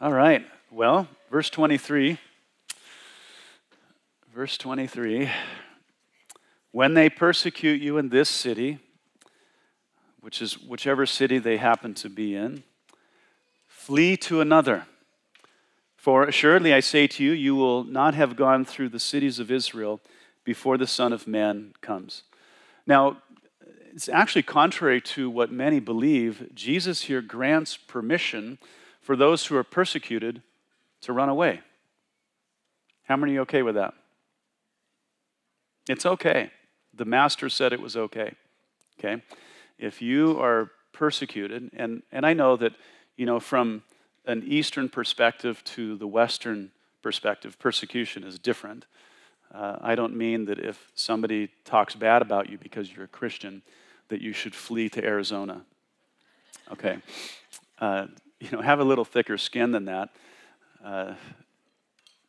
All right. Well, verse 23. Verse 23. When they persecute you in this city, which is whichever city they happen to be in, flee to another. For assuredly I say to you, you will not have gone through the cities of Israel before the Son of Man comes. Now, it's actually contrary to what many believe. Jesus here grants permission for those who are persecuted to run away. How many are okay with that? It's okay. The master said it was okay. Okay? If you are persecuted, and, and I know that, you know, from an Eastern perspective to the Western perspective, persecution is different. Uh, I don't mean that if somebody talks bad about you because you're a Christian, that you should flee to Arizona. Okay. Uh, you know, have a little thicker skin than that. Uh,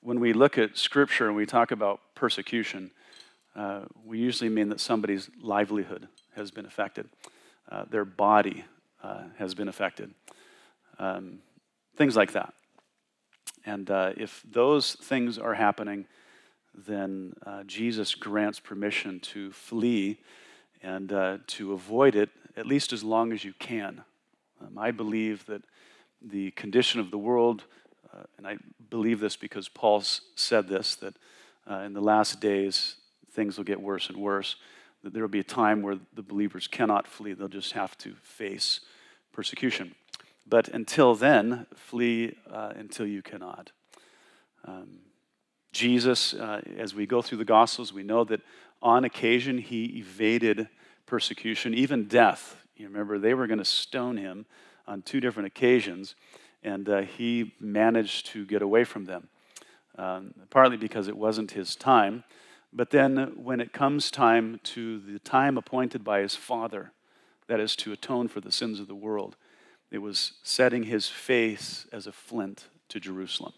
when we look at Scripture and we talk about persecution, uh, we usually mean that somebody's livelihood has been affected, uh, their body uh, has been affected, um, things like that. And uh, if those things are happening, then uh, Jesus grants permission to flee and to avoid it at least as long as you can. Um, I believe that the condition of the world, uh, and I believe this because Paul said this, that uh, in the last days things will get worse and worse, that there will be a time where the believers cannot flee, they'll just have to face persecution. But until then, flee uh, until you cannot. Um, Jesus, uh, as we go through the Gospels, we know that on occasion he evaded persecution, even death. You remember, they were going to stone him on two different occasions, and uh, he managed to get away from them, um, partly because it wasn't his time. But then, when it comes time to the time appointed by his Father, that is to atone for the sins of the world, it was setting his face as a flint to Jerusalem.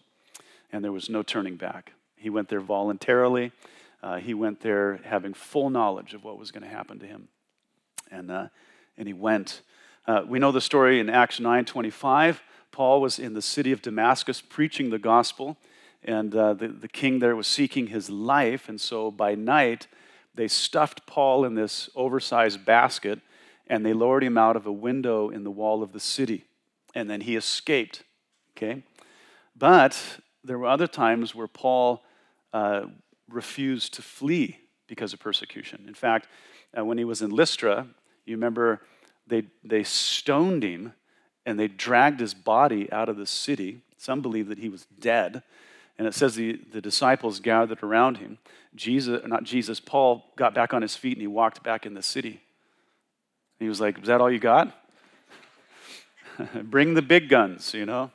And there was no turning back. He went there voluntarily. Uh, he went there having full knowledge of what was going to happen to him. And, uh, and he went. Uh, we know the story in Acts 9.25. Paul was in the city of Damascus preaching the gospel, and uh, the, the king there was seeking his life. And so by night, they stuffed Paul in this oversized basket, and they lowered him out of a window in the wall of the city. And then he escaped. Okay? But there were other times where Paul uh, refused to flee because of persecution. In fact, uh, when he was in Lystra, you remember they, they stoned him and they dragged his body out of the city. Some believe that he was dead. And it says the, the disciples gathered around him. Jesus, not Jesus, Paul got back on his feet and he walked back in the city. he was like, Is that all you got? Bring the big guns, you know?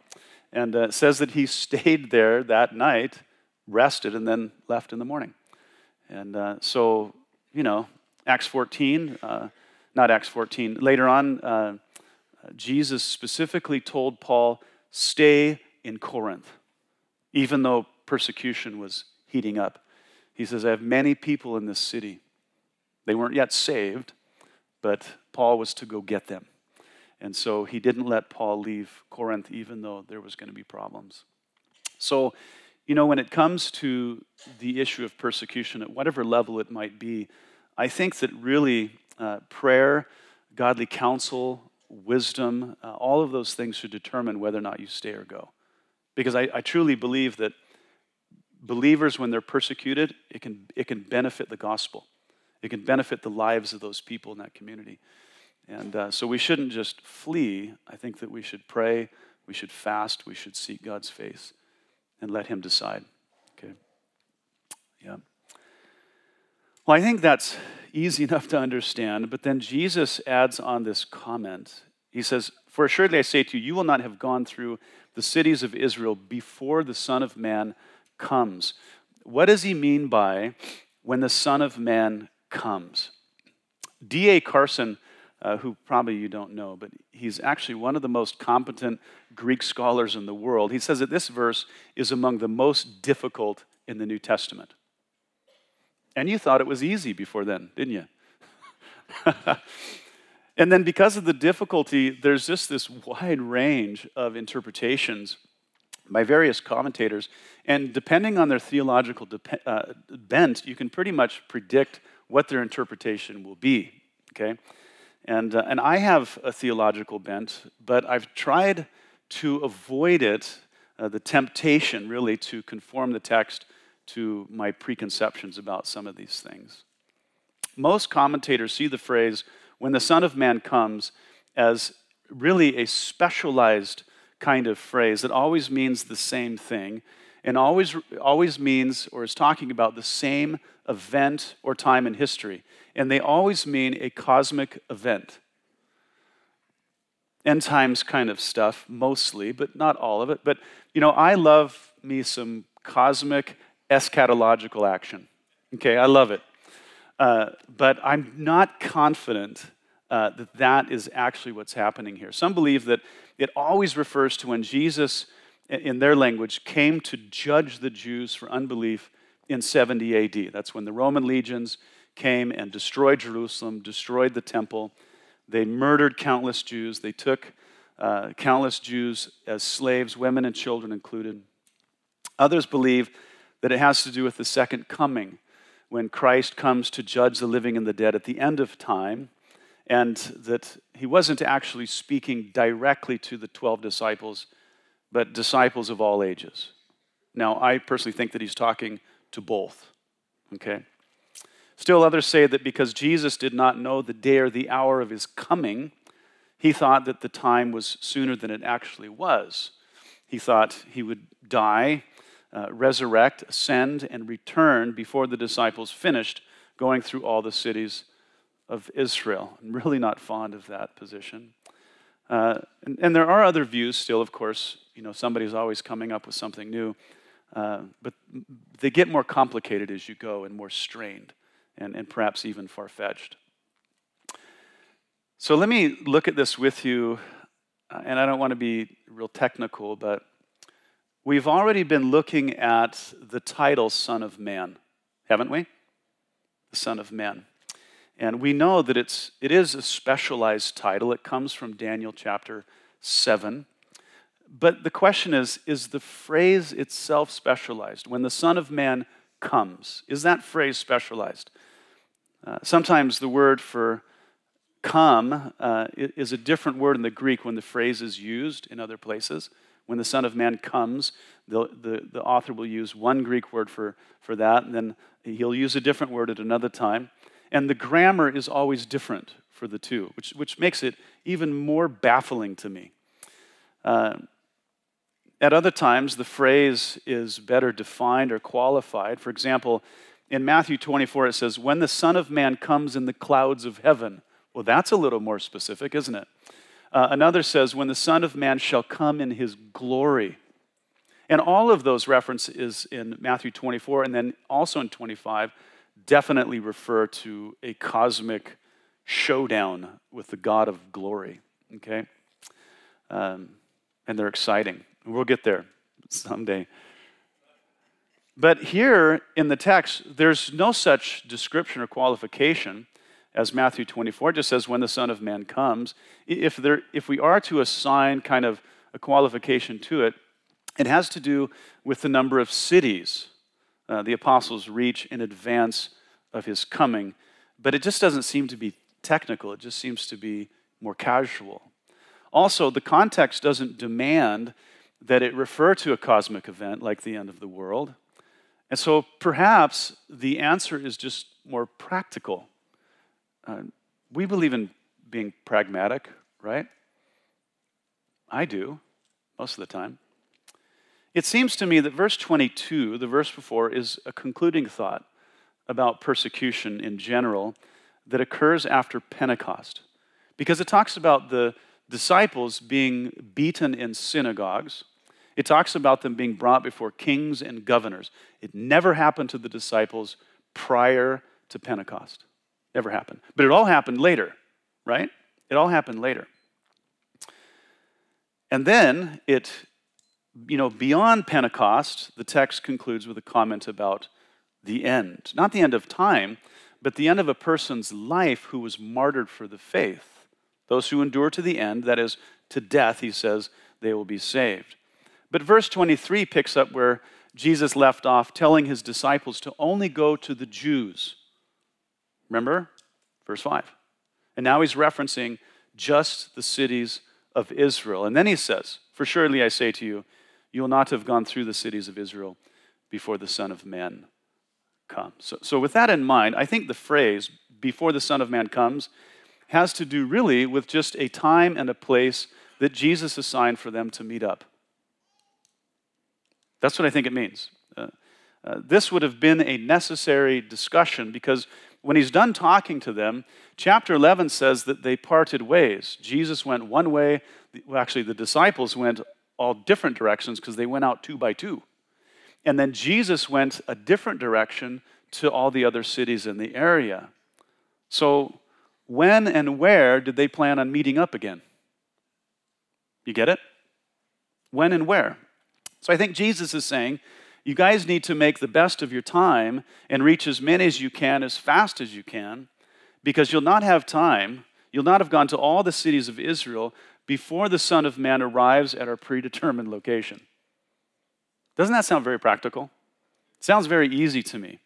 And uh, it says that he stayed there that night rested, and then left in the morning. And uh, so, you know, Acts 14, uh, not Acts 14, later on, uh, Jesus specifically told Paul, stay in Corinth, even though persecution was heating up. He says, I have many people in this city. They weren't yet saved, but Paul was to go get them. And so he didn't let Paul leave Corinth, even though there was going to be problems. So you know, when it comes to the issue of persecution, at whatever level it might be, I think that really uh, prayer, godly counsel, wisdom, uh, all of those things should determine whether or not you stay or go. Because I, I truly believe that believers, when they're persecuted, it can, it can benefit the gospel. It can benefit the lives of those people in that community. And uh, so we shouldn't just flee. I think that we should pray, we should fast, we should seek God's face and let Him decide. Okay? Yeah. Well, I think that's easy enough to understand, but then Jesus adds on this comment. He says, For assuredly I say to you, you will not have gone through the cities of Israel before the Son of Man comes. What does he mean by when the Son of Man comes? D.A. Carson uh, who probably you don't know, but he's actually one of the most competent Greek scholars in the world. He says that this verse is among the most difficult in the New Testament. And you thought it was easy before then, didn't you? and then, because of the difficulty, there's just this wide range of interpretations by various commentators. And depending on their theological dep- uh, bent, you can pretty much predict what their interpretation will be. Okay? And, uh, and I have a theological bent, but I've tried to avoid it, uh, the temptation really to conform the text to my preconceptions about some of these things. Most commentators see the phrase, when the Son of Man comes, as really a specialized kind of phrase that always means the same thing and always, always means or is talking about the same event or time in history. And they always mean a cosmic event. End times kind of stuff, mostly, but not all of it. But, you know, I love me some cosmic eschatological action. Okay, I love it. Uh, but I'm not confident uh, that that is actually what's happening here. Some believe that it always refers to when Jesus, in their language, came to judge the Jews for unbelief in 70 AD. That's when the Roman legions came and destroyed Jerusalem, destroyed the temple. They murdered countless Jews. They took uh, countless Jews as slaves, women and children included. Others believe that it has to do with the second coming, when Christ comes to judge the living and the dead at the end of time, and that he wasn't actually speaking directly to the 12 disciples, but disciples of all ages. Now, I personally think that he's talking to both. Okay? Still, others say that because Jesus did not know the day or the hour of his coming, he thought that the time was sooner than it actually was. He thought he would die, uh, resurrect, ascend, and return before the disciples finished going through all the cities of Israel. I'm really not fond of that position. Uh, and, and, there are other views still, of course. You know, somebody's always coming up with something new. Uh, but they get more complicated as you go and more strained and, and perhaps even far fetched. So let me look at this with you, uh, and I don't want to be real technical, but we've already been looking at the title Son of Man, haven't we? The Son of Man. And we know that it's, it is a specialized title. It comes from Daniel chapter 7. But the question is is the phrase itself specialized? When the Son of Man comes, is that phrase specialized? Uh, sometimes the word for come uh, is a different word in the Greek when the phrase is used in other places. When the Son of Man comes, the, the, the author will use one Greek word for, for that, and then he'll use a different word at another time. And the grammar is always different for the two, which, which makes it even more baffling to me. Uh, at other times, the phrase is better defined or qualified. For example, in Matthew 24, it says, When the Son of Man comes in the clouds of heaven. Well, that's a little more specific, isn't it? Uh, another says, When the Son of Man shall come in his glory. And all of those references in Matthew 24 and then also in 25 definitely refer to a cosmic showdown with the God of glory. Okay? Um, and they're exciting. We'll get there someday. But here in the text, there's no such description or qualification as Matthew 24 just says, when the Son of Man comes. If, there, if we are to assign kind of a qualification to it, it has to do with the number of cities uh, the apostles reach in advance of his coming. But it just doesn't seem to be technical, it just seems to be more casual. Also, the context doesn't demand that it refer to a cosmic event like the end of the world. And so perhaps the answer is just more practical. Uh, we believe in being pragmatic, right? I do, most of the time. It seems to me that verse 22, the verse before, is a concluding thought about persecution in general that occurs after Pentecost. Because it talks about the disciples being beaten in synagogues. It talks about them being brought before kings and governors. It never happened to the disciples prior to Pentecost. Never happened. But it all happened later, right? It all happened later. And then it, you know, beyond Pentecost, the text concludes with a comment about the end. Not the end of time, but the end of a person's life who was martyred for the faith. Those who endure to the end, that is, to death, he says, they will be saved. But verse 23 picks up where Jesus left off, telling his disciples to only go to the Jews. Remember? Verse 5. And now he's referencing just the cities of Israel. And then he says, For surely I say to you, you will not have gone through the cities of Israel before the Son of Man comes. So, so with that in mind, I think the phrase, before the Son of Man comes, has to do really with just a time and a place that Jesus assigned for them to meet up. That's what I think it means. Uh, uh, this would have been a necessary discussion because when he's done talking to them, chapter 11 says that they parted ways. Jesus went one way, well, actually, the disciples went all different directions because they went out two by two. And then Jesus went a different direction to all the other cities in the area. So, when and where did they plan on meeting up again? You get it? When and where? So I think Jesus is saying, you guys need to make the best of your time and reach as many as you can as fast as you can because you'll not have time. You'll not have gone to all the cities of Israel before the Son of Man arrives at our predetermined location. Doesn't that sound very practical? It sounds very easy to me.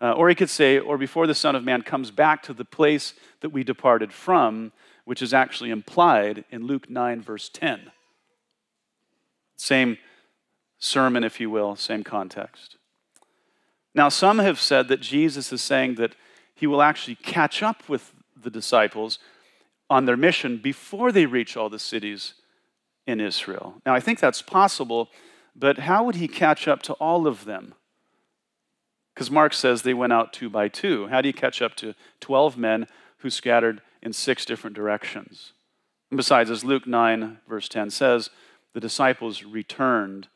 Uh, or he could say, or before the Son of Man comes back to the place that we departed from, which is actually implied in Luke 9, verse 10. Same sermon, if you will, same context. Now, some have said that Jesus is saying that he will actually catch up with the disciples on their mission before they reach all the cities in Israel. Now, I think that's possible, but how would he catch up to all of them? Because Mark says they went out two by two. How do you catch up to 12 men who scattered in six different directions? And besides, as Luke 9, verse 10 says, the disciples returned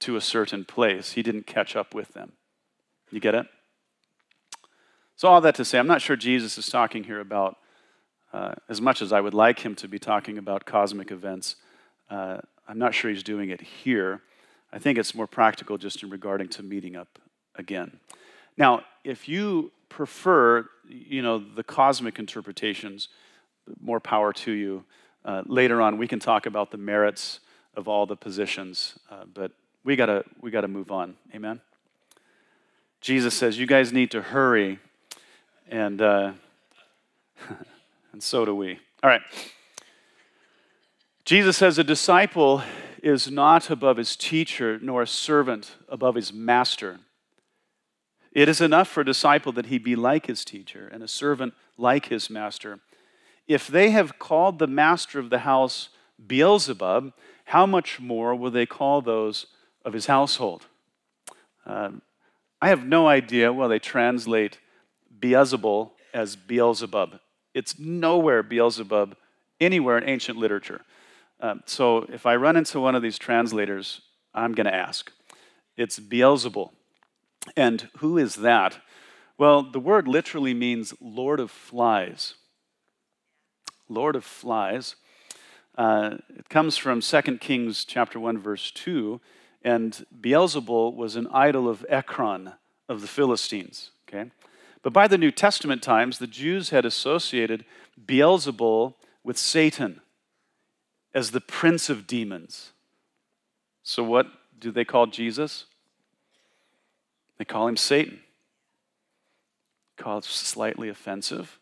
to a certain place. He didn't catch up with them. You get it? So, all that to say, I'm not sure Jesus is talking here about, uh, as much as I would like him to be talking about cosmic events, uh, I'm not sure he's doing it here. I think it's more practical just in regarding to meeting up again. Now, if you prefer, you know, the cosmic interpretations, more power to you. Uh, later on, we can talk about the merits of all the positions, uh, but we gotta we gotta move on. Amen. Jesus says, "You guys need to hurry," and uh, and so do we. All right. Jesus says, "A disciple is not above his teacher, nor a servant above his master." It is enough for a disciple that he be like his teacher and a servant like his master. If they have called the master of the house Beelzebub, how much more will they call those of his household. Um, I have no idea Well, they translate Beelzebul as Beelzebub. It's nowhere Beelzebub anywhere in ancient literature. Um, so if I run into one of these translators, I'm going to ask. It's Beelzebul. And who is that? Well, the word literally means Lord of Flies. Lord of Flies. Uh, it comes from 2 Kings chapter 1, verse 2 and Beelzebul was an idol of Ekron of the Philistines. Okay? But by the New Testament times, the Jews had associated Beelzebul with Satan as the prince of demons. So, what do they call Jesus? They call him Satan. Call it slightly offensive.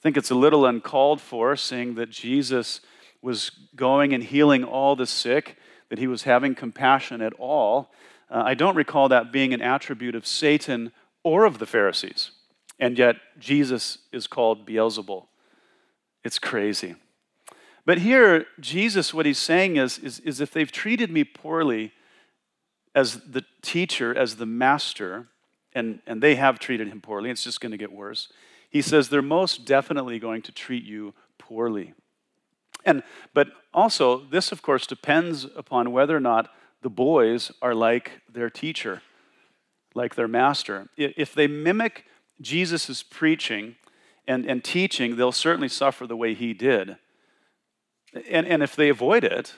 I think it's a little uncalled for, saying that Jesus was going and healing all the sick that he was having compassion at all. Uh, I don't recall that being an attribute of Satan or of the Pharisees. And yet, Jesus is called Beelzebul. It's crazy. But here, Jesus, what he's saying is, is, is if they've treated me poorly as the teacher, as the master, and, and they have treated him poorly, it's just going to get worse. He says they're most definitely going to treat you poorly. And, but also, this, of course, depends upon whether or not the boys are like their teacher, like their master. If they mimic Jesus' preaching and, and teaching, they'll certainly suffer the way he did. And, and if they avoid it,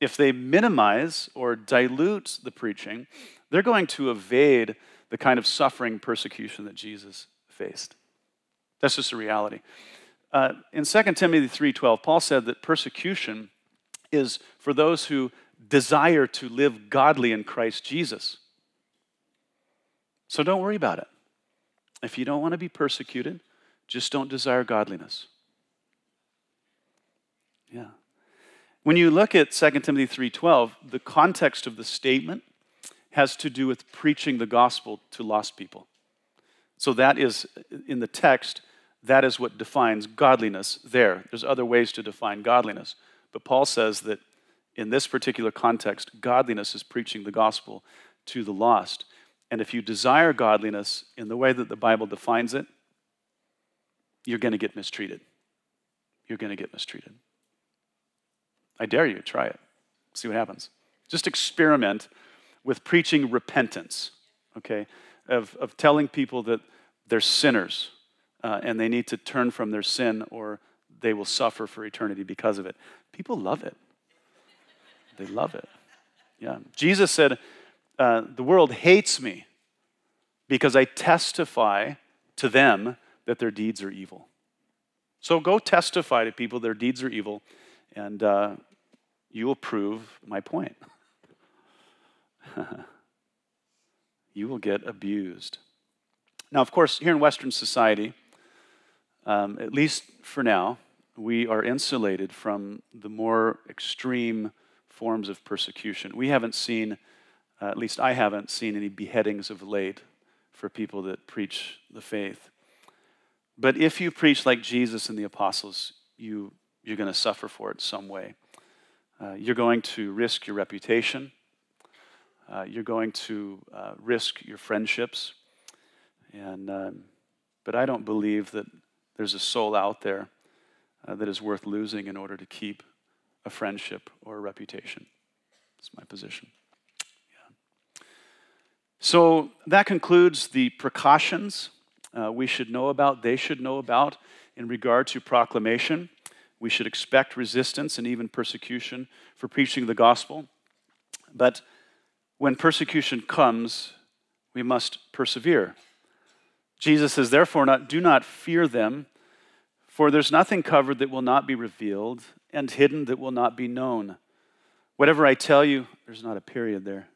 if they minimize or dilute the preaching, they're going to evade the kind of suffering persecution that Jesus faced. That's just a reality. Uh, in 2 Timothy 3:12, Paul said that persecution is for those who desire to live godly in Christ Jesus. So don't worry about it. If you don't want to be persecuted, just don't desire godliness. Yeah. When you look at 2 Timothy 3:12, the context of the statement has to do with preaching the gospel to lost people. So that is in the text, that is what defines godliness there. There's other ways to define godliness, but Paul says that in this particular context, godliness is preaching the gospel to the lost. And if you desire godliness in the way that the Bible defines it, you're going to get mistreated. You're going to get mistreated. I dare you, try it. See what happens. Just experiment with preaching repentance, okay? Of, of telling people that they're sinners uh, and they need to turn from their sin or they will suffer for eternity because of it. People love it. They love it. Yeah. Jesus said, uh, The world hates me because I testify to them that their deeds are evil. So go testify to people their deeds are evil, and uh, you will prove my point. you will get abused. Now, of course, here in Western society, um, at least for now, we are insulated from the more extreme forms of persecution. We haven't seen, uh, at least I haven't seen, any beheadings of late for people that preach the faith. But if you preach like Jesus and the apostles, you, you're going to suffer for it some way. Uh, you're going to risk your reputation. Uh, you're going to uh, risk your friendships. And, um, but I don't believe that there's a soul out there uh, that is worth losing in order to keep a friendship or a reputation. That's my position. Yeah. So that concludes the precautions uh, we should know about, they should know about in regard to proclamation. We should expect resistance and even persecution for preaching the gospel. But when persecution comes, we must persevere. Jesus says, therefore, not, do not fear them, for there's nothing covered that will not be revealed, and hidden that will not be known. Whatever I tell you, there's not a period there.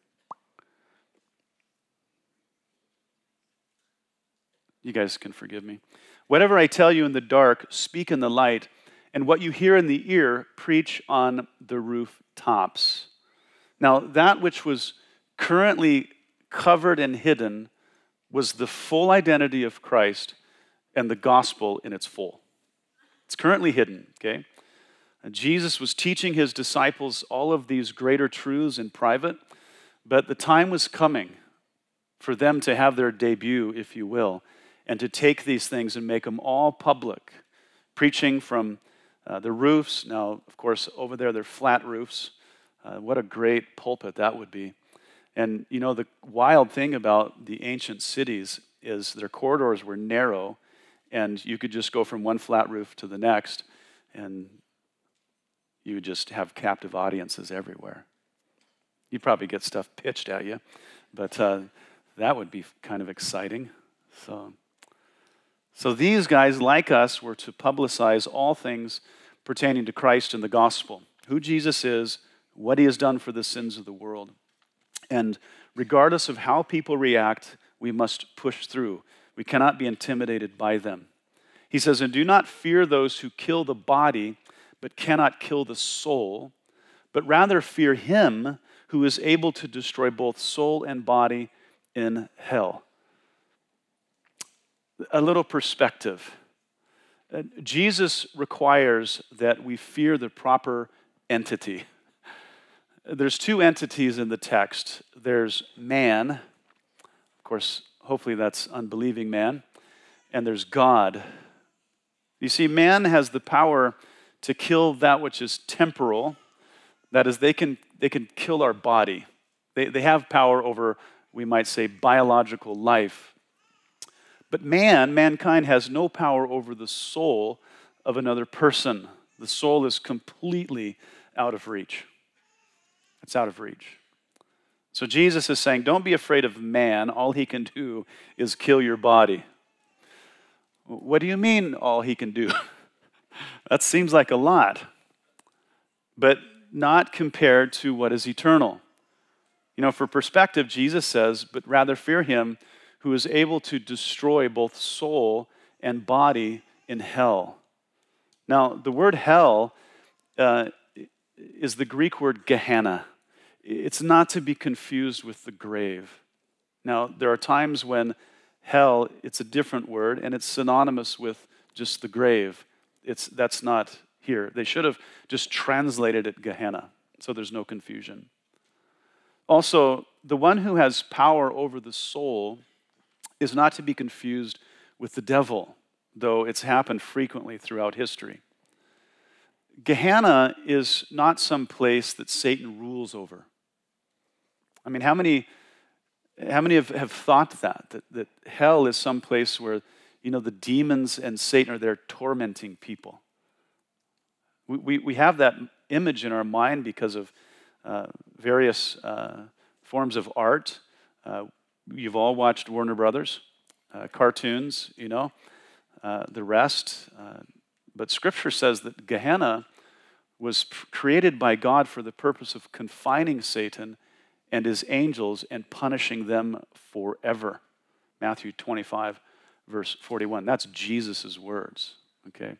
You guys can forgive me. Whatever I tell you in the dark, speak in the light, and what you hear in the ear, preach on the rooftops. Now, that which was currently covered and hidden was the full identity of Christ and the gospel in its full. It's currently hidden, okay? And Jesus was teaching his disciples all of these greater truths in private, but the time was coming for them to have their debut, if you will, and to take these things and make them all public, preaching from uh, the roofs. Now, of course, over there, they're flat roofs. Uh, what a great pulpit that would be. And you know, the wild thing about the ancient cities is their corridors were narrow, and you could just go from one flat roof to the next, and you would just have captive audiences everywhere. You'd probably get stuff pitched at you, but uh, that would be kind of exciting. So, so these guys, like us, were to publicize all things pertaining to Christ and the gospel, who Jesus is, what he has done for the sins of the world. And regardless of how people react, we must push through. We cannot be intimidated by them. He says, And do not fear those who kill the body, but cannot kill the soul, but rather fear him who is able to destroy both soul and body in hell. A little perspective. Uh, Jesus requires that we fear the proper entity. There's two entities in the text there's man, of course, hopefully that's unbelieving man, and there's God. You see, man has the power to kill that which is temporal. That is, they can, they can kill our body. They, they have power over, we might say, biological life. But man, mankind, has no power over the soul of another person. The soul is completely out of reach. It's out of reach. So Jesus is saying, don't be afraid of man. All he can do is kill your body. What do you mean, all he can do? that seems like a lot. But not compared to what is eternal. You know, for perspective, Jesus says, but rather fear him who is able to destroy both soul and body in hell. Now, the word hell uh, is the Greek word Gehenna. It's not to be confused with the grave. Now, there are times when hell, it's a different word, and it's synonymous with just the grave. It's, that's not here. They should have just translated it Gehenna, so there's no confusion. Also, the one who has power over the soul is not to be confused with the devil, though it's happened frequently throughout history. Gehenna is not some place that Satan rules over. I mean, how many, how many have, have thought that, that? That hell is some place where, you know, the demons and Satan are there tormenting people. We, we, we have that image in our mind because of uh, various uh, forms of art. Uh, you've all watched Warner Brothers, uh, cartoons, you know, uh, the rest. Uh, but Scripture says that Gehenna was created by God for the purpose of confining Satan and his angels and punishing them forever. Matthew 25, verse 41. That's Jesus' words. Okay.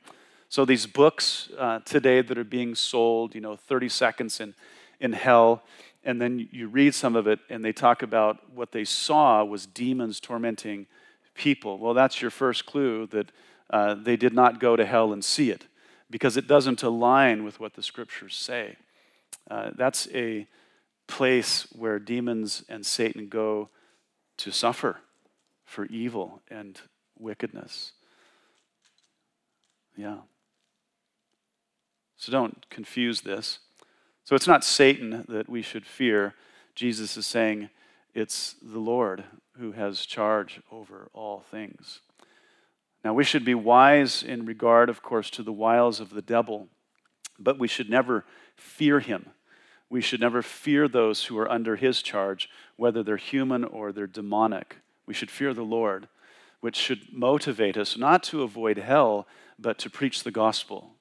So these books uh, today that are being sold, you know, 30 seconds in, in hell, and then you read some of it and they talk about what they saw was demons tormenting people. Well, that's your first clue that uh, they did not go to hell and see it because it doesn't align with what the scriptures say. Uh, that's a place where demons and Satan go to suffer for evil and wickedness. Yeah. So don't confuse this. So it's not Satan that we should fear. Jesus is saying it's the Lord who has charge over all things. Now, we should be wise in regard, of course, to the wiles of the devil, but we should never fear him. We should never fear those who are under his charge, whether they're human or they're demonic. We should fear the Lord, which should motivate us not to avoid hell, but to preach the gospel.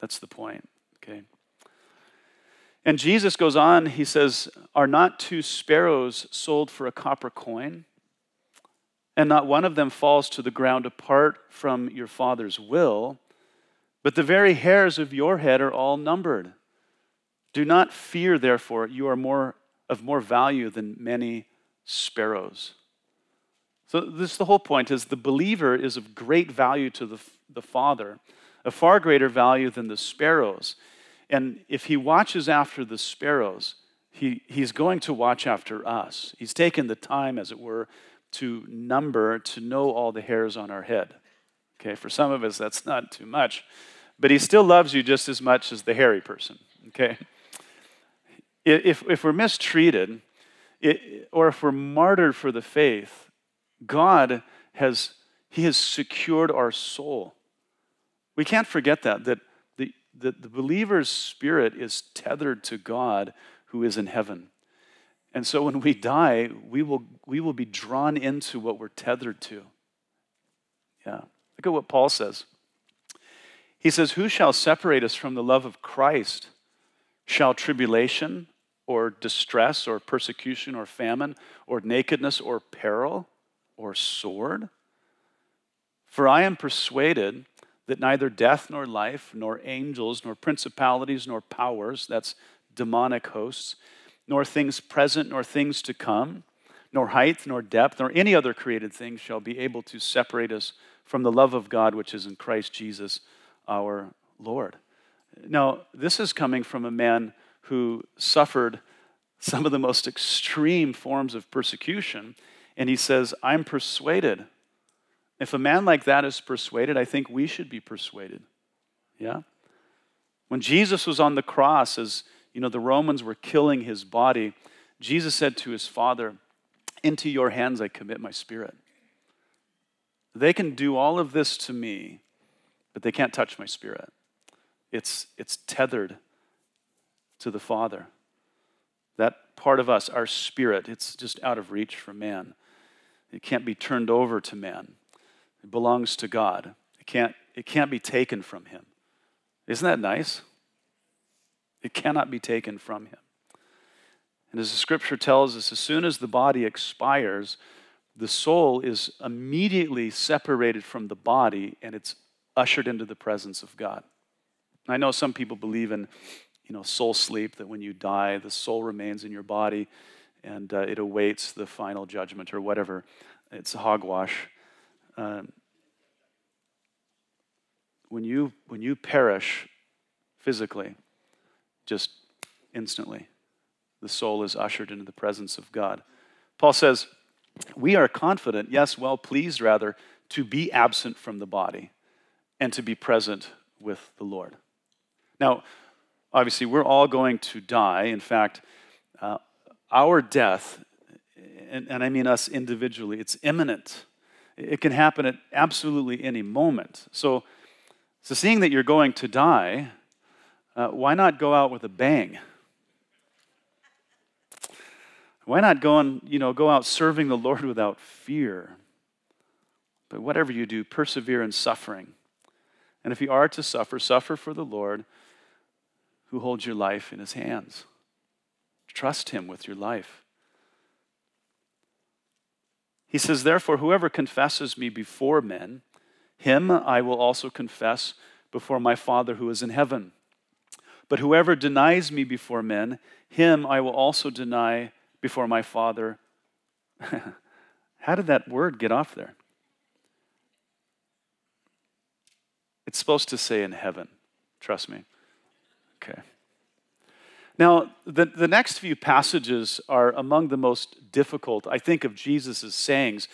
That's the point, okay? And Jesus goes on, he says, Are not two sparrows sold for a copper coin? and not one of them falls to the ground apart from your Father's will, but the very hairs of your head are all numbered. Do not fear, therefore, you are more of more value than many sparrows. So this the whole point is the believer is of great value to the, the Father, a far greater value than the sparrows. And if he watches after the sparrows, he, he's going to watch after us. He's taken the time, as it were, to number, to know all the hairs on our head. Okay, for some of us, that's not too much, but he still loves you just as much as the hairy person. Okay? If, if we're mistreated, it, or if we're martyred for the faith, God has, he has secured our soul. We can't forget that, that the, the, the believer's spirit is tethered to God who is in heaven. And so when we die, we will, we will be drawn into what we're tethered to. Yeah. Look at what Paul says. He says, Who shall separate us from the love of Christ? Shall tribulation or distress or persecution or famine or nakedness or peril or sword? For I am persuaded that neither death nor life, nor angels, nor principalities, nor powers, that's demonic hosts, nor things present, nor things to come, nor height, nor depth, nor any other created thing shall be able to separate us from the love of God which is in Christ Jesus our Lord. Now, this is coming from a man who suffered some of the most extreme forms of persecution, and he says, I'm persuaded. If a man like that is persuaded, I think we should be persuaded. Yeah? When Jesus was on the cross, as you know, the Romans were killing his body, Jesus said to his father, Into your hands I commit my spirit. They can do all of this to me, but they can't touch my spirit. It's, it's tethered to the Father. That part of us, our spirit, it's just out of reach for man. It can't be turned over to man. It belongs to God. It can't, it can't be taken from him. Isn't that nice? It cannot be taken from him. And as the scripture tells us, as soon as the body expires, the soul is immediately separated from the body and it's ushered into the presence of God. I know some people believe in, you know, soul sleep, that when you die, the soul remains in your body and uh, it awaits the final judgment or whatever. It's hogwash. Um, when you when you perish physically, just instantly, the soul is ushered into the presence of God. Paul says, "We are confident, yes, well pleased rather, to be absent from the body, and to be present with the Lord." Now, obviously, we're all going to die. In fact, uh, our death, and, and I mean us individually, it's imminent. It can happen at absolutely any moment. So, so seeing that you're going to die, uh, why not go out with a bang? Why not go and you know go out serving the Lord without fear? But whatever you do, persevere in suffering. And if you are to suffer, suffer for the Lord who holds your life in his hands. Trust him with your life. He says, Therefore, whoever confesses me before men, him I will also confess before my Father who is in heaven. But whoever denies me before men, him I will also deny before my Father. How did that word get off there? It's supposed to say in heaven. Trust me. Okay. Now, the, the next few passages are among the most difficult, I think, of Jesus' sayings,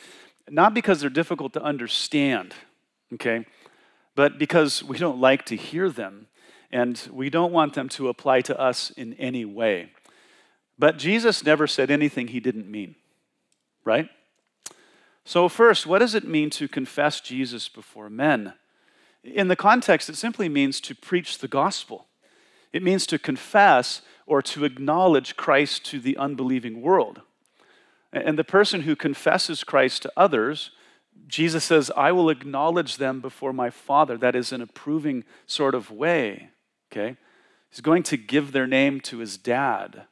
not because they're difficult to understand, okay, but because we don't like to hear them and we don't want them to apply to us in any way. But Jesus never said anything he didn't mean, right? So, first, what does it mean to confess Jesus before men? In the context, it simply means to preach the gospel. It means to confess or to acknowledge Christ to the unbelieving world. And the person who confesses Christ to others, Jesus says, I will acknowledge them before my Father. That is an approving sort of way. Okay? He's going to give their name to his dad.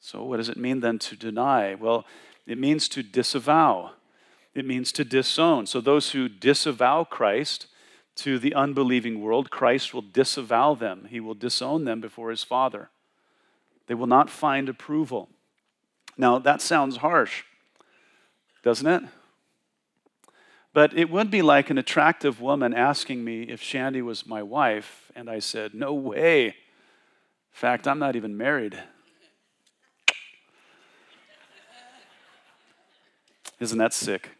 So, what does it mean then to deny? Well, it means to disavow, it means to disown. So, those who disavow Christ to the unbelieving world, Christ will disavow them, he will disown them before his Father. They will not find approval. Now, that sounds harsh, doesn't it? But it would be like an attractive woman asking me if Shandy was my wife, and I said, No way. In fact, I'm not even married. Isn't that sick?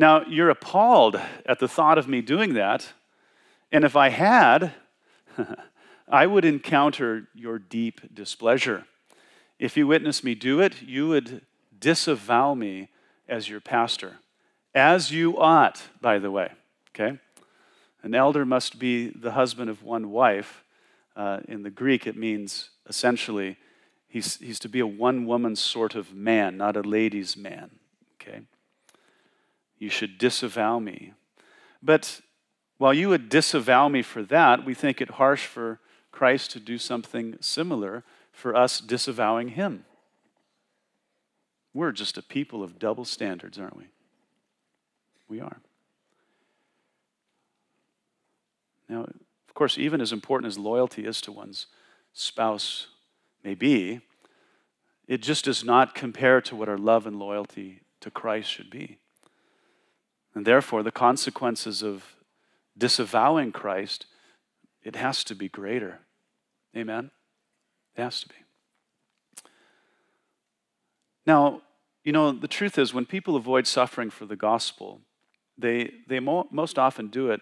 Now, you're appalled at the thought of me doing that. And if I had, I would encounter your deep displeasure. If you witnessed me do it, you would disavow me as your pastor, as you ought, by the way. Okay? An elder must be the husband of one wife. Uh, in the Greek, it means essentially he's, he's to be a one woman sort of man, not a ladies' man. Okay? You should disavow me. But while you would disavow me for that, we think it harsh for Christ to do something similar for us disavowing him. We're just a people of double standards, aren't we? We are. Now, of course, even as important as loyalty is to one's spouse may be, it just does not compare to what our love and loyalty to Christ should be. And therefore, the consequences of disavowing Christ, it has to be greater. Amen? It has to be. Now, you know, the truth is, when people avoid suffering for the gospel, they, they mo- most often do it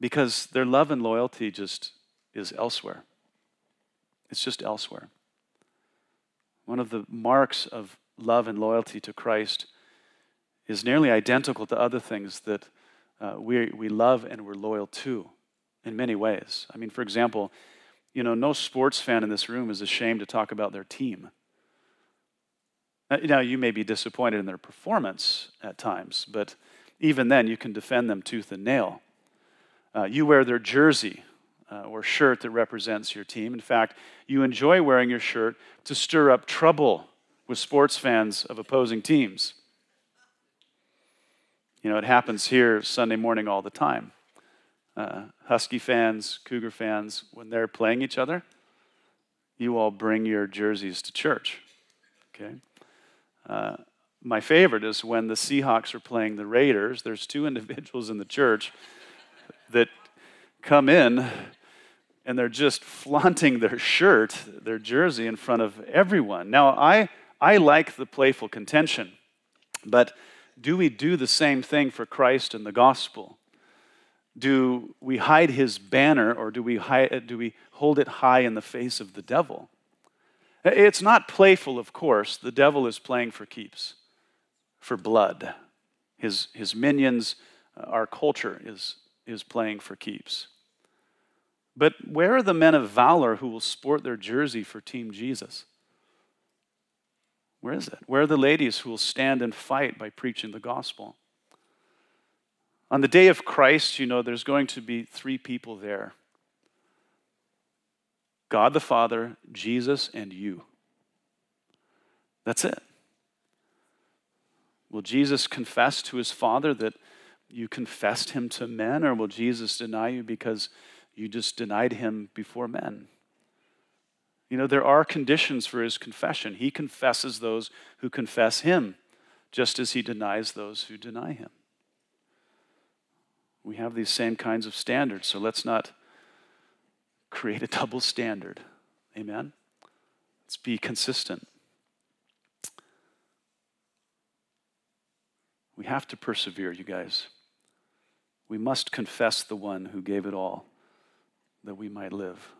because their love and loyalty just is elsewhere. It's just elsewhere. One of the marks of love and loyalty to Christ is nearly identical to other things that uh, we, we love and we're loyal to in many ways. I mean, for example, you know, no sports fan in this room is ashamed to talk about their team. Now, you may be disappointed in their performance at times, but even then, you can defend them tooth and nail. Uh, you wear their jersey uh, or shirt that represents your team. In fact, you enjoy wearing your shirt to stir up trouble with sports fans of opposing teams. You know, it happens here Sunday morning all the time. Uh, Husky fans, Cougar fans, when they're playing each other, you all bring your jerseys to church. Okay? Uh, my favorite is when the Seahawks are playing the Raiders. There's two individuals in the church that come in and they're just flaunting their shirt, their jersey, in front of everyone. Now, I, I like the playful contention, but do we do the same thing for Christ and the gospel? Do we hide his banner or do we, hide, do we hold it high in the face of the devil? It's not playful, of course. The devil is playing for keeps, for blood. His, his minions, uh, our culture, is, is playing for keeps. But where are the men of valor who will sport their jersey for Team Jesus? Where is it? Where are the ladies who will stand and fight by preaching the gospel? On the day of Christ, you know, there's going to be three people there God the Father, Jesus, and you. That's it. Will Jesus confess to his Father that you confessed him to men, or will Jesus deny you because you just denied him before men. You know, there are conditions for his confession. He confesses those who confess him, just as he denies those who deny him. We have these same kinds of standards, so let's not create a double standard. Amen? Let's be consistent. We have to persevere, you guys. We must confess the one who gave it all that we might live.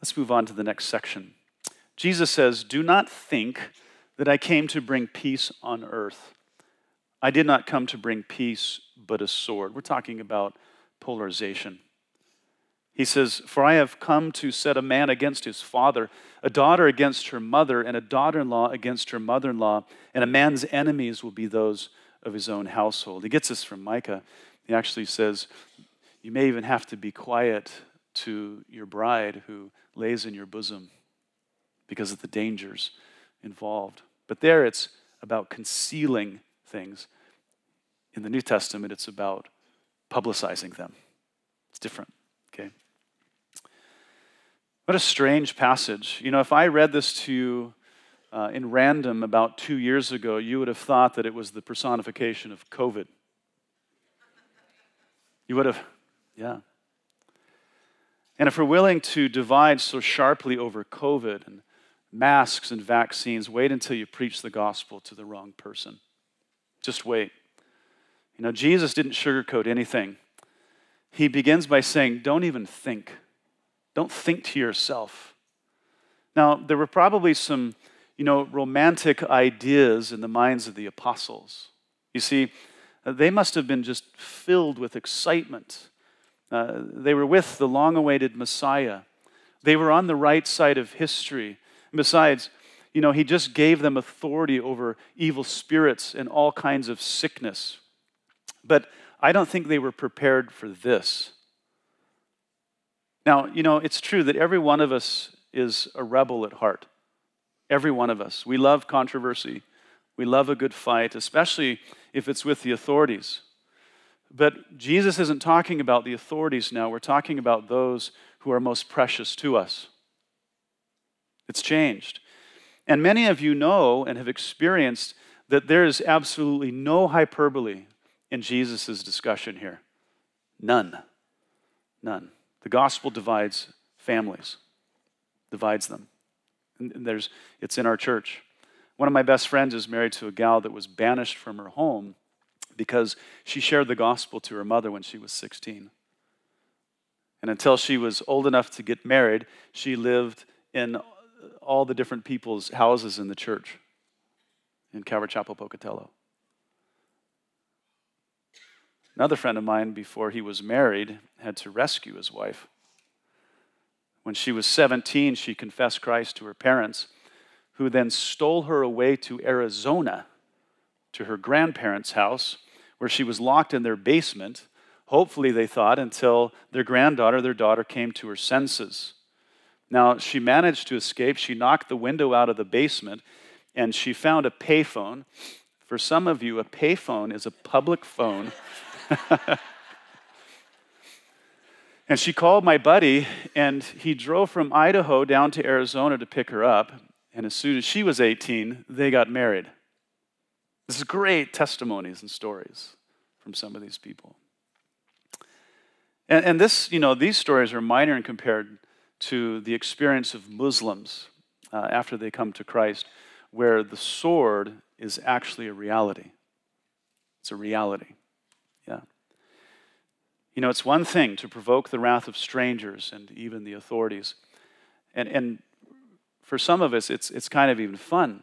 Let's move on to the next section. Jesus says, Do not think that I came to bring peace on earth. I did not come to bring peace, but a sword. We're talking about polarization. He says, For I have come to set a man against his father, a daughter against her mother, and a daughter in law against her mother in law, and a man's enemies will be those of his own household. He gets this from Micah. He actually says, You may even have to be quiet to your bride who lays in your bosom because of the dangers involved. But there it's about concealing things. In the New Testament, it's about publicizing them. It's different, okay? What a strange passage. You know, if I read this to you uh, in random about two years ago, you would have thought that it was the personification of COVID. You would have, yeah. And if we're willing to divide so sharply over COVID and masks and vaccines, wait until you preach the gospel to the wrong person. Just wait. You know, Jesus didn't sugarcoat anything. He begins by saying, Don't even think. Don't think to yourself. Now, there were probably some, you know, romantic ideas in the minds of the apostles. You see, they must have been just filled with excitement. Uh, they were with the long awaited Messiah. They were on the right side of history. Besides, you know, he just gave them authority over evil spirits and all kinds of sickness. But I don't think they were prepared for this. Now, you know, it's true that every one of us is a rebel at heart. Every one of us. We love controversy. We love a good fight, especially if it's with the authorities. But Jesus isn't talking about the authorities now. We're talking about those who are most precious to us. It's changed. And many of you know and have experienced that there is absolutely no hyperbole in Jesus' discussion here. None. None. The gospel divides families, divides them. And there's, it's in our church. One of my best friends is married to a gal that was banished from her home because she shared the gospel to her mother when she was 16. And until she was old enough to get married, she lived in all the different people's houses in the church in Calvary Chapel, Pocatello. Another friend of mine, before he was married, had to rescue his wife. When she was 17, she confessed Christ to her parents who then stole her away to Arizona to her grandparents' house, where she was locked in their basement, hopefully, they thought, until their granddaughter, their daughter, came to her senses. Now, she managed to escape. She knocked the window out of the basement and she found a payphone. For some of you, a payphone is a public phone. and she called my buddy, and he drove from Idaho down to Arizona to pick her up. And as soon as she was 18, they got married. This is great testimonies and stories from some of these people. And, and this, you know, these stories are minor and compared to the experience of Muslims uh, after they come to Christ, where the sword is actually a reality. It's a reality. Yeah. You know, it's one thing to provoke the wrath of strangers and even the authorities. And, and for some of us, it's, it's kind of even fun.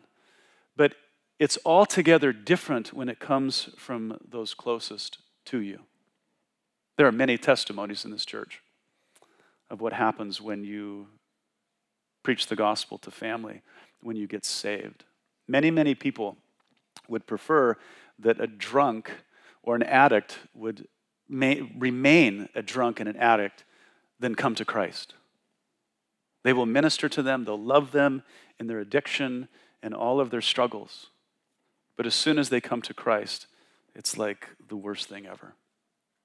But it's altogether different when it comes from those closest to you. There are many testimonies in this church of what happens when you preach the gospel to family, when you get saved. Many, many people would prefer that a drunk or an addict would may, remain a drunk and an addict than come to Christ. They will minister to them, they'll love them in their addiction and all of their struggles. But as soon as they come to Christ, it's like the worst thing ever.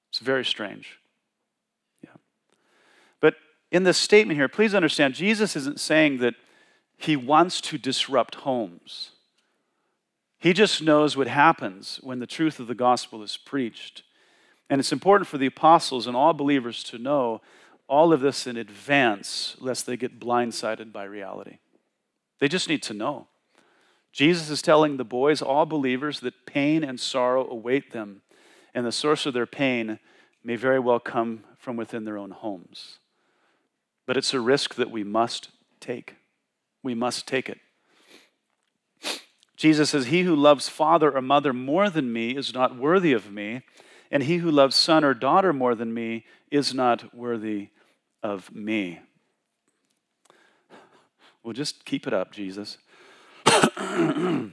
It's very strange. Yeah. But in this statement here, please understand, Jesus isn't saying that he wants to disrupt homes. He just knows what happens when the truth of the gospel is preached. And it's important for the apostles and all believers to know all of this in advance, lest they get blindsided by reality. They just need to know. Jesus is telling the boys, all believers, that pain and sorrow await them, and the source of their pain may very well come from within their own homes. But it's a risk that we must take. We must take it. Jesus says, He who loves father or mother more than me is not worthy of me, and he who loves son or daughter more than me is not worthy of me. Well, just keep it up, Jesus.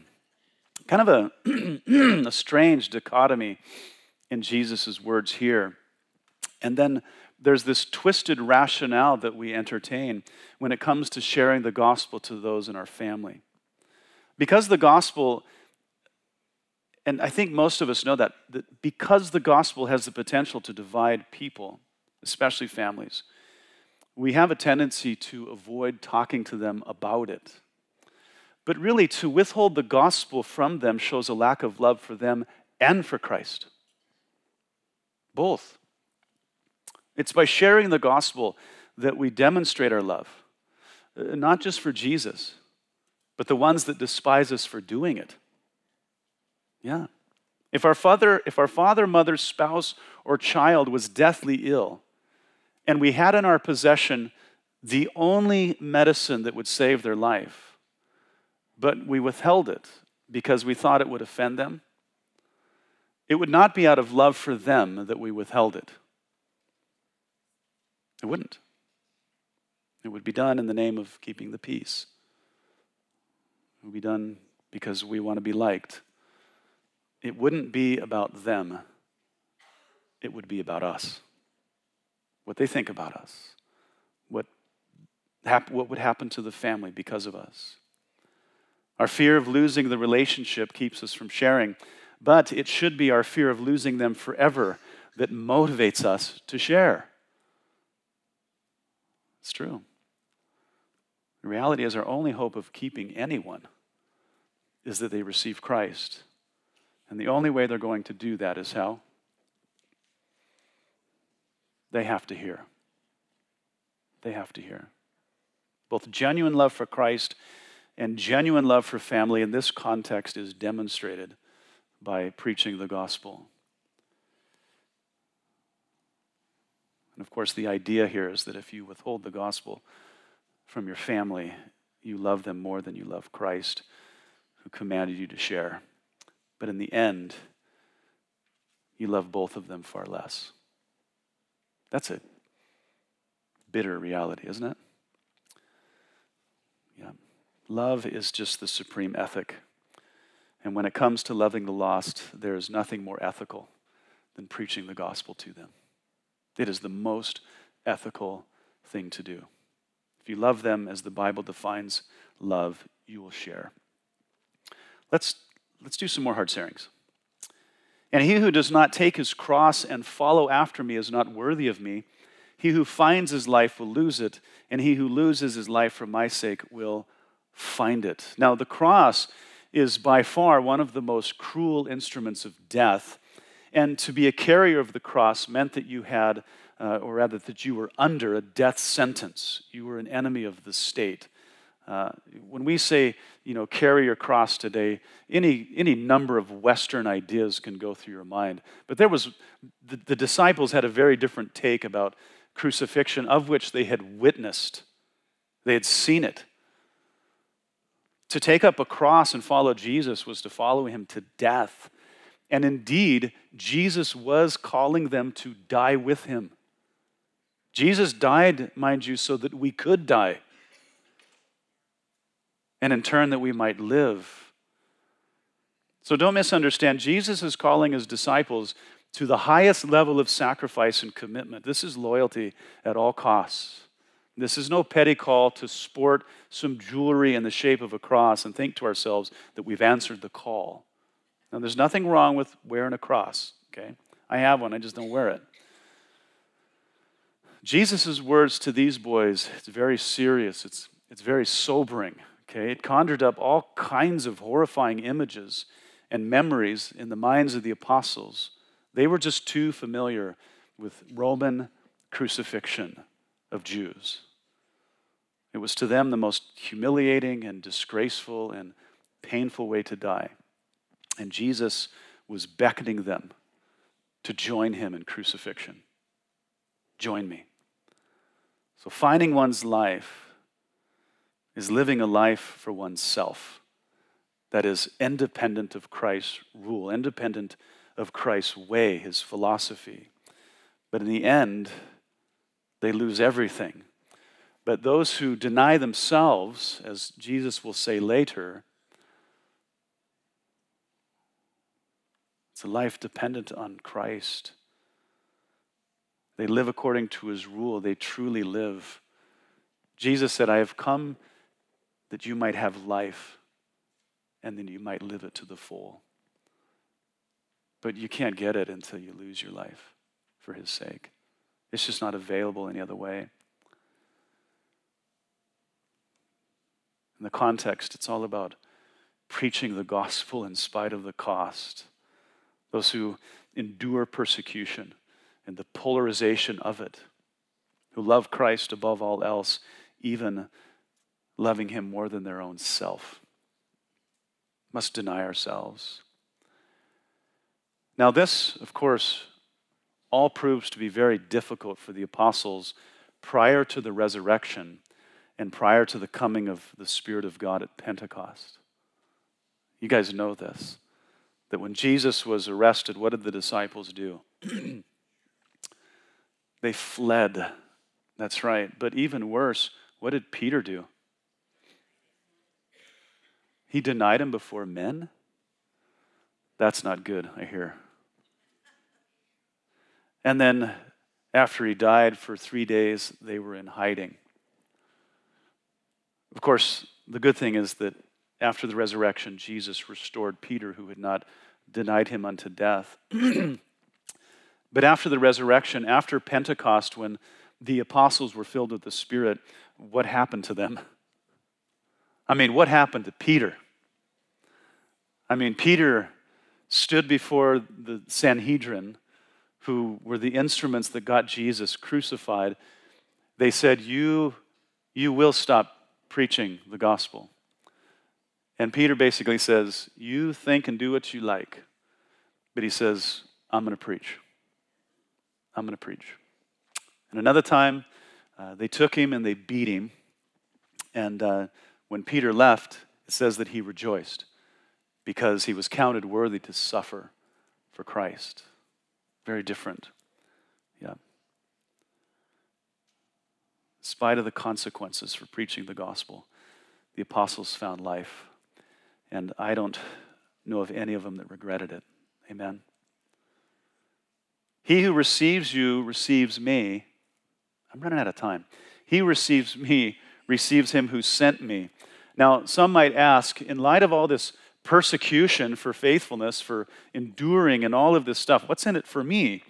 kind of a, a strange dichotomy in Jesus' words here. And then there's this twisted rationale that we entertain when it comes to sharing the gospel to those in our family. Because the gospel, and I think most of us know that, that because the gospel has the potential to divide people, especially families, we have a tendency to avoid talking to them about it. But really, to withhold the gospel from them shows a lack of love for them and for Christ. Both. It's by sharing the gospel that we demonstrate our love, uh, not just for Jesus, but the ones that despise us for doing it. Yeah. If our father, if our father, mother, spouse, or child was deathly ill, and we had in our possession the only medicine that would save their life, but we withheld it because we thought it would offend them, it would not be out of love for them that we withheld it. It wouldn't. It would be done in the name of keeping the peace. It would be done because we want to be liked. It wouldn't be about them, it would be about us what they think about us, what, hap- what would happen to the family because of us. Our fear of losing the relationship keeps us from sharing, but it should be our fear of losing them forever that motivates us to share. It's true. The reality is, our only hope of keeping anyone is that they receive Christ. And the only way they're going to do that is how? they have to hear. They have to hear. Both genuine love for Christ and genuine love for family in this context is demonstrated by preaching the gospel. And of course, the idea here is that if you withhold the gospel from your family, you love them more than you love Christ, who commanded you to share. But in the end, you love both of them far less. That's a bitter reality, isn't it? Love is just the supreme ethic. And when it comes to loving the lost, there is nothing more ethical than preaching the gospel to them. It is the most ethical thing to do. If you love them as the Bible defines love, you will share. Let's, let's do some more hard sayings. And he who does not take his cross and follow after me is not worthy of me. He who finds his life will lose it, and he who loses his life for my sake will find it. Now, the cross is by far one of the most cruel instruments of death. And to be a carrier of the cross meant that you had, uh, or rather, that you were under a death sentence. You were an enemy of the state. Uh, when we say, you know, carry your cross today, any, any number of Western ideas can go through your mind. But there was, the, the disciples had a very different take about crucifixion, of which they had witnessed. They had seen it. To take up a cross and follow Jesus was to follow him to death. And indeed, Jesus was calling them to die with him. Jesus died, mind you, so that we could die and in turn that we might live. So don't misunderstand. Jesus is calling his disciples to the highest level of sacrifice and commitment. This is loyalty at all costs. This is no petty call to sport some jewelry in the shape of a cross and think to ourselves that we've answered the call. Now, there's nothing wrong with wearing a cross, okay? I have one, I just don't wear it. Jesus' words to these boys, it's very serious, it's, it's very sobering. Okay, it conjured up all kinds of horrifying images and memories in the minds of the apostles. They were just too familiar with Roman crucifixion of Jews. It was to them the most humiliating and disgraceful and painful way to die. And Jesus was beckoning them to join him in crucifixion. Join me. So, finding one's life is living a life for oneself that is independent of Christ's rule, independent of Christ's way, his philosophy. But in the end, they lose everything. But those who deny themselves, as Jesus will say later, it's a life dependent on Christ. They live according to his rule, they truly live. Jesus said, I have come that you might have life and then you might live it to the full. But you can't get it until you lose your life for his sake. It's just not available any other way. In the context, it's all about preaching the gospel in spite of the cost. Those who endure persecution and the polarization of it, who love Christ above all else, even loving Him more than their own self. Must deny ourselves. Now, this, of course, all proves to be very difficult for the apostles prior to the resurrection and prior to the coming of the Spirit of God at Pentecost. You guys know this that when Jesus was arrested, what did the disciples do? they fled. That's right. But even worse, what did Peter do? He denied him before men? That's not good, I hear. And then after he died for three days, they were in hiding. Of course, the good thing is that after the resurrection, Jesus restored Peter, who had not denied him unto death. but after the resurrection, after Pentecost, when the apostles were filled with the Spirit, what happened to them? I mean, what happened to Peter? I mean, Peter stood before the Sanhedrin, who were the instruments that got Jesus crucified. They said, You, you will stop preaching the gospel. And Peter basically says, You think and do what you like. But he says, I'm going to preach. I'm going to preach. And another time, uh, they took him and they beat him. And uh, when Peter left, it says that he rejoiced because he was counted worthy to suffer for Christ. Very different. Yeah. In spite of the consequences for preaching the gospel, the apostles found life. And I don't know of any of them that regretted it. Amen. He who receives you receives me. I'm running out of time. He receives me, receives him who sent me. Now, some might ask, in light of all this persecution for faithfulness, for enduring, and all of this stuff, what's in it for me?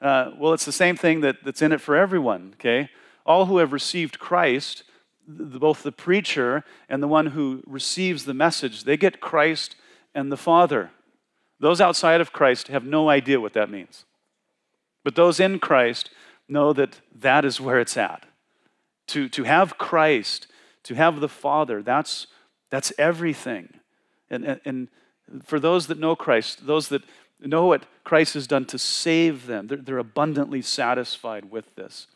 Uh, well, it's the same thing that, that's in it for everyone, okay? All who have received Christ, both the preacher and the one who receives the message, they get Christ and the Father. Those outside of Christ have no idea what that means. But those in Christ know that that is where it's at. To, to have Christ, to have the Father, that's, that's everything. And, and, and for those that know Christ, those that know what Christ has done to save them, they're, they're abundantly satisfied with this.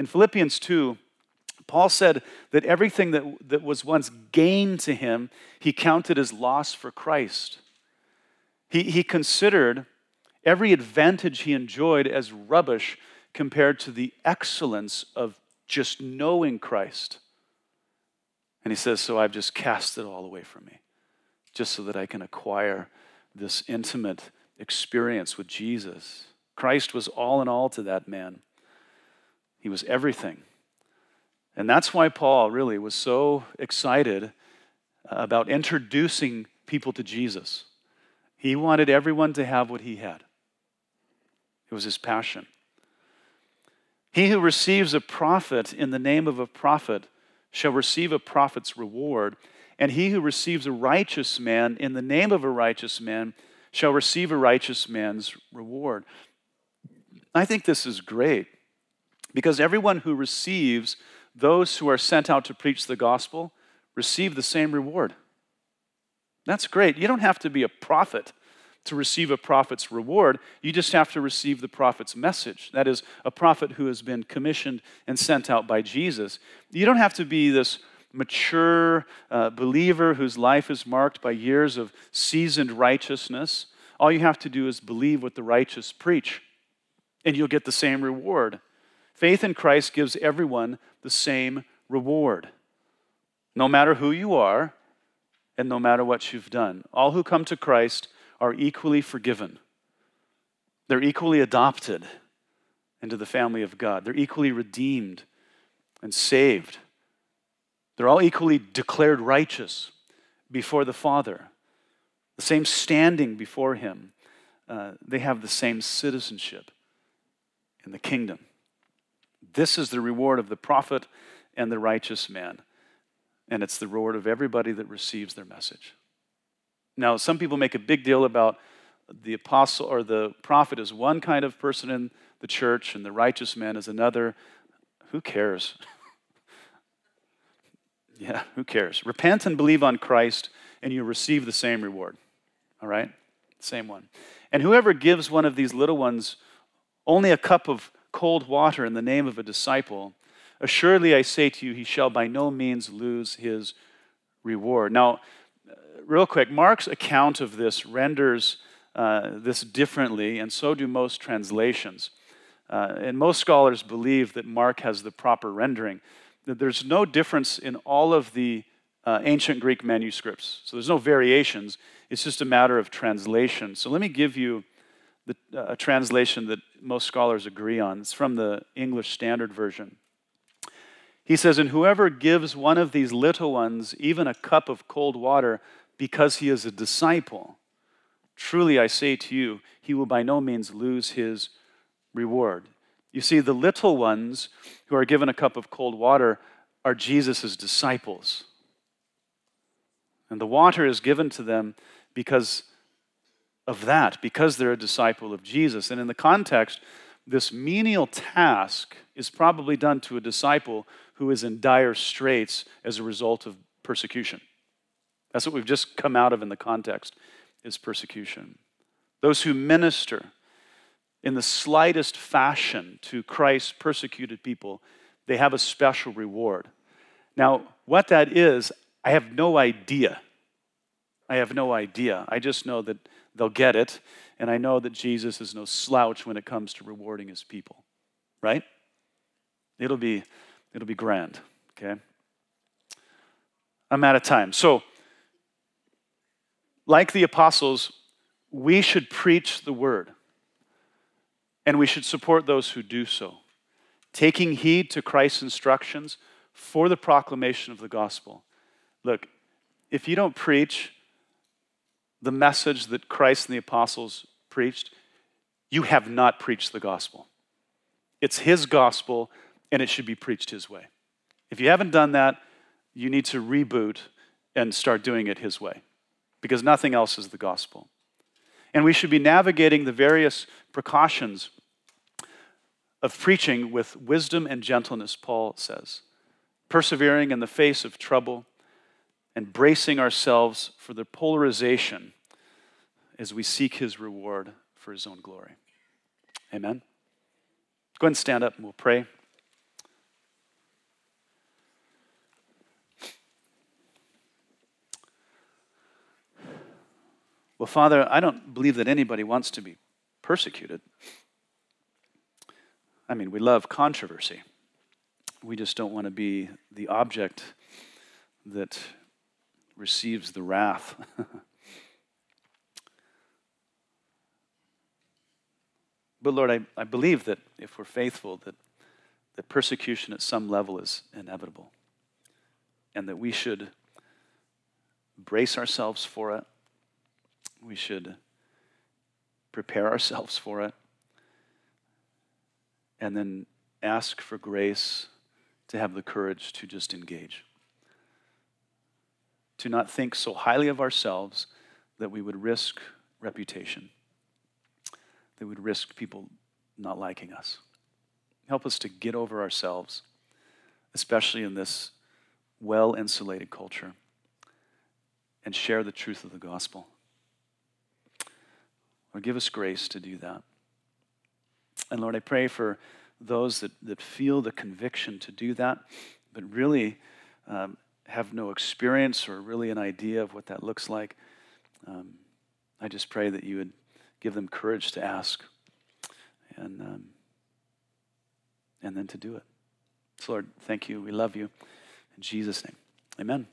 In Philippians 2, Paul said that everything that, that was once gain to him, he counted as loss for Christ. He, he considered every advantage he enjoyed as rubbish compared to the excellence of just knowing Christ. And he says, So I've just cast it all away from me, just so that I can acquire this intimate experience with Jesus. Christ was all in all to that man, he was everything. And that's why Paul really was so excited uh, about introducing people to Jesus. He wanted everyone to have what he had, it was his passion. He who receives a prophet in the name of a prophet shall receive a prophet's reward, and he who receives a righteous man in the name of a righteous man shall receive a righteous man's reward. I think this is great because everyone who receives those who are sent out to preach the gospel receive the same reward. That's great. You don't have to be a prophet to receive a prophet's reward. You just have to receive the prophet's message. That is, a prophet who has been commissioned and sent out by Jesus. You don't have to be this mature uh, believer whose life is marked by years of seasoned righteousness. All you have to do is believe what the righteous preach, and you'll get the same reward. Faith in Christ gives everyone the same reward, no matter who you are and no matter what you've done. All who come to Christ are equally forgiven. They're equally adopted into the family of God. They're equally redeemed and saved. They're all equally declared righteous before the Father, the same standing before Him. Uh, they have the same citizenship in the kingdom. This is the reward of the prophet and the righteous man, and it's the reward of everybody that receives their message. Now, some people make a big deal about the apostle or the prophet is one kind of person in the church and the righteous man is another. Who cares? yeah, who cares? Repent and believe on Christ, and you receive the same reward. All right? Same one. And whoever gives one of these little ones only a cup of cold water in the name of a disciple, assuredly I say to you, he shall by no means lose his reward. Now, real quick, Mark's account of this renders uh, this differently, and so do most translations. Uh, and most scholars believe that Mark has the proper rendering. That there's no difference in all of the uh, ancient Greek manuscripts. So there's no variations. It's just a matter of translation. So let me give you the, uh, a translation that most scholars agree on. It's from the English Standard Version. He says, And whoever gives one of these little ones even a cup of cold water because he is a disciple, truly I say to you, he will by no means lose his reward. You see, the little ones who are given a cup of cold water are Jesus' disciples. And the water is given to them because of that, because they're a disciple of Jesus. And in the context, this menial task is probably done to a disciple who is in dire straits as a result of persecution. That's what we've just come out of in the context is persecution. Those who minister in the slightest fashion to Christ's persecuted people, they have a special reward. Now, what that is, I have no idea. I have no idea. I just know that they'll get it, and I know that Jesus is no slouch when it comes to rewarding his people. Right? It'll be it'll be grand, okay? I'm out of time. So, like the apostles, we should preach the word. And we should support those who do so, taking heed to Christ's instructions for the proclamation of the gospel. Look, if you don't preach the message that Christ and the apostles preached, you have not preached the gospel. It's his gospel, and it should be preached his way. If you haven't done that, you need to reboot and start doing it his way, because nothing else is the gospel. And we should be navigating the various precautions of preaching with wisdom and gentleness, Paul says, persevering in the face of trouble and bracing ourselves for the polarization as we seek his reward for his own glory. Amen. Go ahead and stand up and we'll pray. Well, Father, I don't believe that anybody wants to be persecuted. I mean, we love controversy. We just don't want to be the object that receives the wrath. but Lord, I, I believe that if we're faithful, that, that persecution at some level is inevitable. And that we should brace ourselves for it we should prepare ourselves for it and then ask for grace to have the courage to just engage. To not think so highly of ourselves that we would risk reputation, that would risk people not liking us. Help us to get over ourselves, especially in this well insulated culture, and share the truth of the gospel. Lord, give us grace to do that. And Lord, I pray for those that, that feel the conviction to do that, but really um, have no experience or really an idea of what that looks like. Um, I just pray that you would give them courage to ask and, um, and then to do it. So, Lord, thank you. We love you. In Jesus' name, amen.